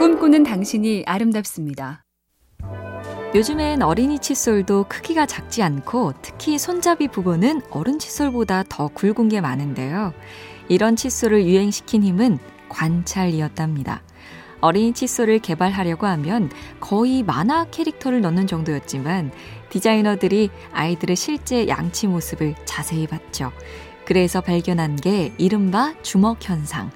꿈꾸는 당신이 아름답습니다. 요즘엔 어린이 칫솔도 크기가 작지 않고 특히 손잡이 부분은 어른 칫솔보다 더 굵은 게 많은데요. 이런 칫솔을 유행시킨 힘은 관찰이었답니다. 어린이 칫솔을 개발하려고 하면 거의 만화 캐릭터를 넣는 정도였지만 디자이너들이 아이들의 실제 양치 모습을 자세히 봤죠. 그래서 발견한 게 이른바 주먹 현상.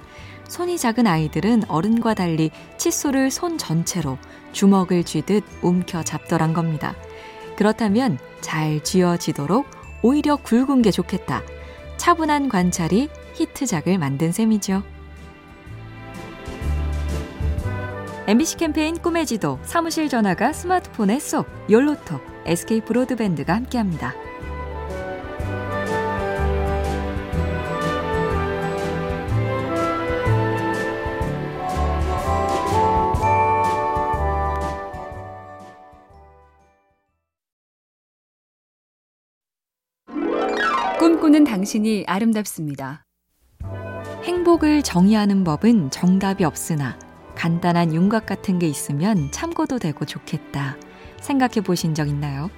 손이 작은 아이들은 어른과 달리 칫솔을 손 전체로 주먹을 쥐듯 움켜 잡더란 겁니다. 그렇다면 잘 쥐어지도록 오히려 굵은 게 좋겠다. 차분한 관찰이 히트작을 만든 셈이죠. MBC 캠페인 꿈의 지도, 사무실 전화가 스마트폰에 쏙, 열로톡, SK 브로드밴드가 함께합니다. 꿈꾸는 당신이 아름답습니다. 행복을 정의하는 법은 정답이 없으나 간단한 윤곽 같은 게 있으면 참고도 되고 좋겠다. 생각해 보신 적 있나요?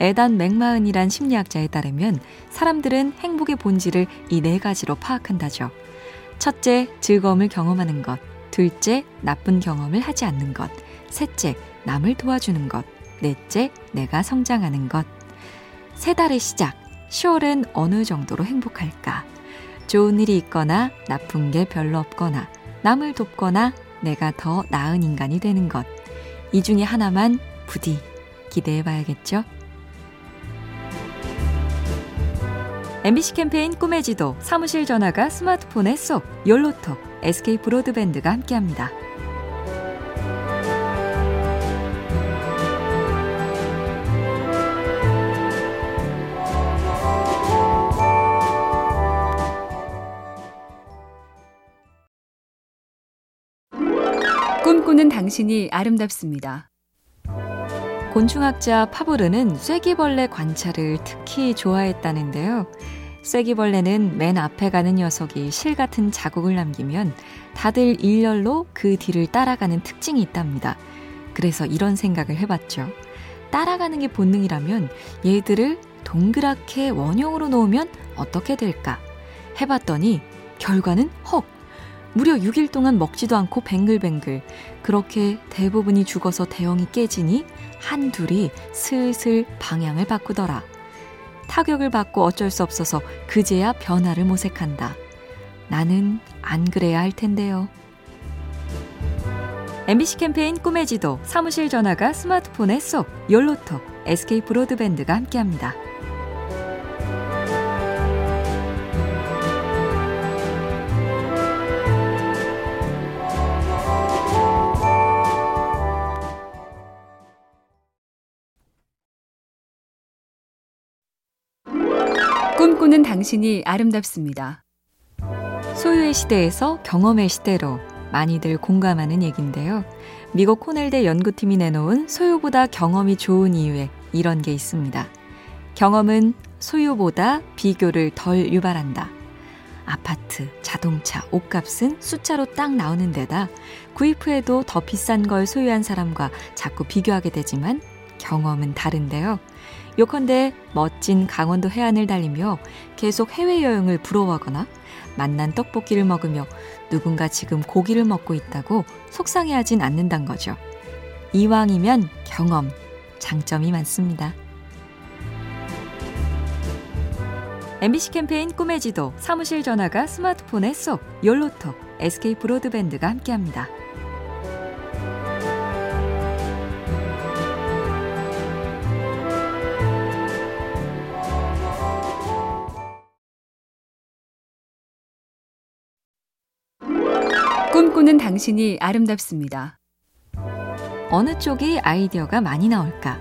에단 맥마은이란 심리학자에 따르면 사람들은 행복의 본질을 이 네 가지로 파악한다죠. 첫째, 즐거움을 경험하는 것. 둘째, 나쁜 경험을 하지 않는 것. 셋째, 남을 도와주는 것. 넷째, 내가 성장하는 것. 세 달의 시작. 10월엔 어느 정도로 행복할까? 좋은 일이 있거나 나쁜 게 별로 없거나 남을 돕거나 내가 더 나은 인간이 되는 것. 이 중에 하나만 부디 기대해 봐야겠죠? MBC 캠페인 꿈의 지도, 사무실 전화가 스마트폰에 쏙, 열로톡, SK 브로드밴드가 함께합니다. 꿈꾸는 당신이 아름답습니다. 곤충학자 파브르는 쐐기벌레 관찰을 특히 좋아했다는데요. 쐐기벌레는 맨 앞에 가는 녀석이 실 같은 자국을 남기면 다들 일렬로 그 뒤를 따라가는 특징이 있답니다. 그래서 이런 생각을 해봤죠. 따라가는 게 본능이라면 얘들을 동그랗게 원형으로 놓으면 어떻게 될까? 해봤더니 결과는 헉! 무려 6일 동안 먹지도 않고 뱅글뱅글. 그렇게 대부분이 죽어서 대형이 깨지니 한둘이 슬슬 방향을 바꾸더라. 타격을 받고 어쩔 수 없어서 그제야 변화를 모색한다. 나는 안 그래야 할 텐데요. MBC 캠페인 꿈의 지도, 사무실 전화가 스마트폰에 쏙, 열로톡, SK 브로드밴드가 함께합니다. 꿈꾸는 당신이 아름답습니다. 소유의 시대에서 경험의 시대로 많이들 공감하는 얘기인데요. 미국 코넬대 연구팀이 내놓은 소유보다 경험이 좋은 이유에 이런 게 있습니다. 경험은 소유보다 비교를 덜 유발한다. 아파트, 자동차, 옷값은 숫자로 딱 나오는 데다 구입 후에도 더 비싼 걸 소유한 사람과 자꾸 비교하게 되지만 경험은 다른데요. 요컨대 멋진 강원도 해안을 달리며 계속 해외여행을 부러워하거나 만난 떡볶이를 먹으며 누군가 지금 고기를 먹고 있다고 속상해하진 않는단 거죠. 이왕이면 경험, 장점이 많습니다. MBC 캠페인 꿈의 지도, 사무실 전화가 스마트폰에 쏙, 열로톡, SK 브로드밴드가 함께합니다. 꿈꾸는 당신이 아름답습니다. 어느 쪽이 아이디어가 많이 나올까?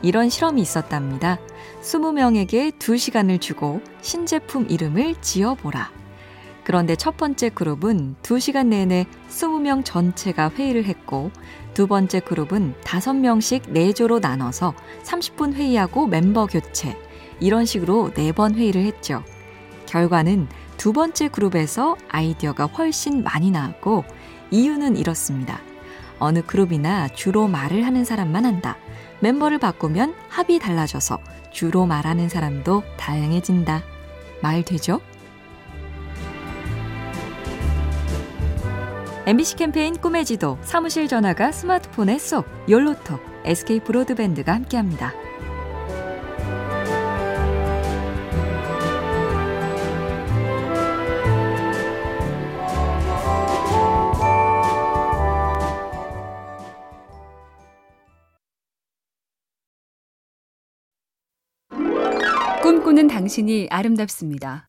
이런 실험이 있었답니다. 20명에게 2시간을 주고 신제품 이름을 지어보라. 그런데 첫 번째 그룹은 2시간 내내 20명 전체가 회의를 했고, 두 번째 그룹은 5명씩 4조로 나눠서 30분 회의하고 멤버 교체, 이런 식으로 4번 회의를 했죠. 결과는 두 번째 그룹에서 아이디어가 훨씬 많이 나왔고 이유는 이렇습니다. 어느 그룹이나 주로 말을 하는 사람만 한다. 멤버를 바꾸면 합이 달라져서 주로 말하는 사람도 다양해진다. 말 되죠? MBC 캠페인 꿈의 지도, 사무실 전화가 스마트폰에 쏙, 열로톡, SK 브로드밴드가 함께합니다. 꿈꾸는 당신이 아름답습니다.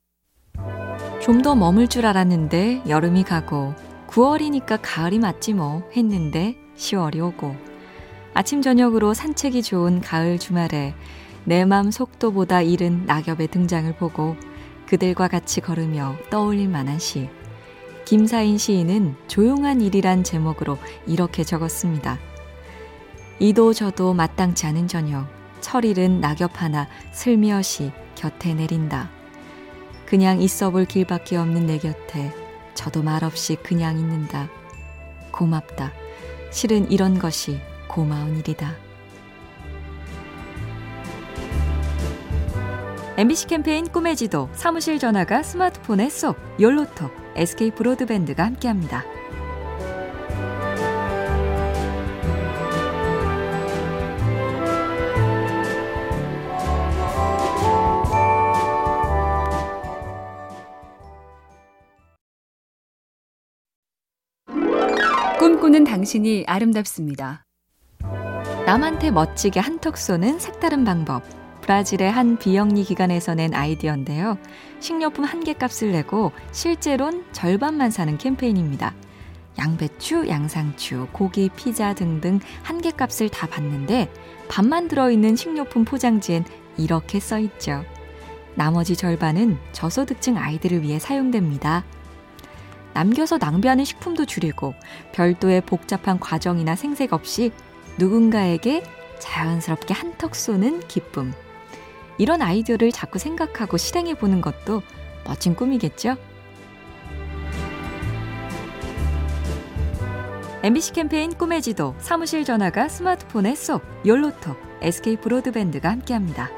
좀 더 머물 줄 알았는데 여름이 가고 9월이니까 가을이 맞지 뭐 했는데 10월이 오고 아침 저녁으로 산책이 좋은 가을 주말에 내 맘 속도보다 이른 낙엽의 등장을 보고 그들과 같이 걸으며 떠올릴 만한 시. 김사인 시인은 조용한 일이란 제목으로 이렇게 적었습니다. 이도 저도 마땅치 않은 저녁, 철일은 낙엽 하나 슬며시 곁에 내린다. 그냥 있어 볼 길밖에 없는 내 곁에 저도 말없이 그냥 있는다. 고맙다. 실은 이런 것이 고마운 일이다. MBC 캠페인 꿈의 지도, 사무실 전화가 스마트폰에 쏙, 열로톡, SK 브로드밴드가 함께합니다. 꿈꾸는 당신이 아름답습니다. 남한테 멋지게 한턱 쏘는 색다른 방법. 브라질의 한 비영리 기관에서 낸 아이디어인데요. 식료품 한 개 값을 내고 실제론 절반만 사는 캠페인입니다. 양배추, 양상추, 고기, 피자 등등 한 개 값을 다 받는데 반만 들어있는 식료품 포장지엔 이렇게 써 있죠. 나머지 절반은 저소득층 아이들을 위해 사용됩니다. 남겨서 낭비하는 식품도 줄이고 별도의 복잡한 과정이나 생색 없이 누군가에게 자연스럽게 한턱 쏘는 기쁨. 이런 아이디어를 자꾸 생각하고 실행해 보는 것도 멋진 꿈이겠죠? MBC 캠페인 꿈의 지도, 사무실 전화가 스마트폰에 쏙, 열로톡, SK 브로드밴드가 함께합니다.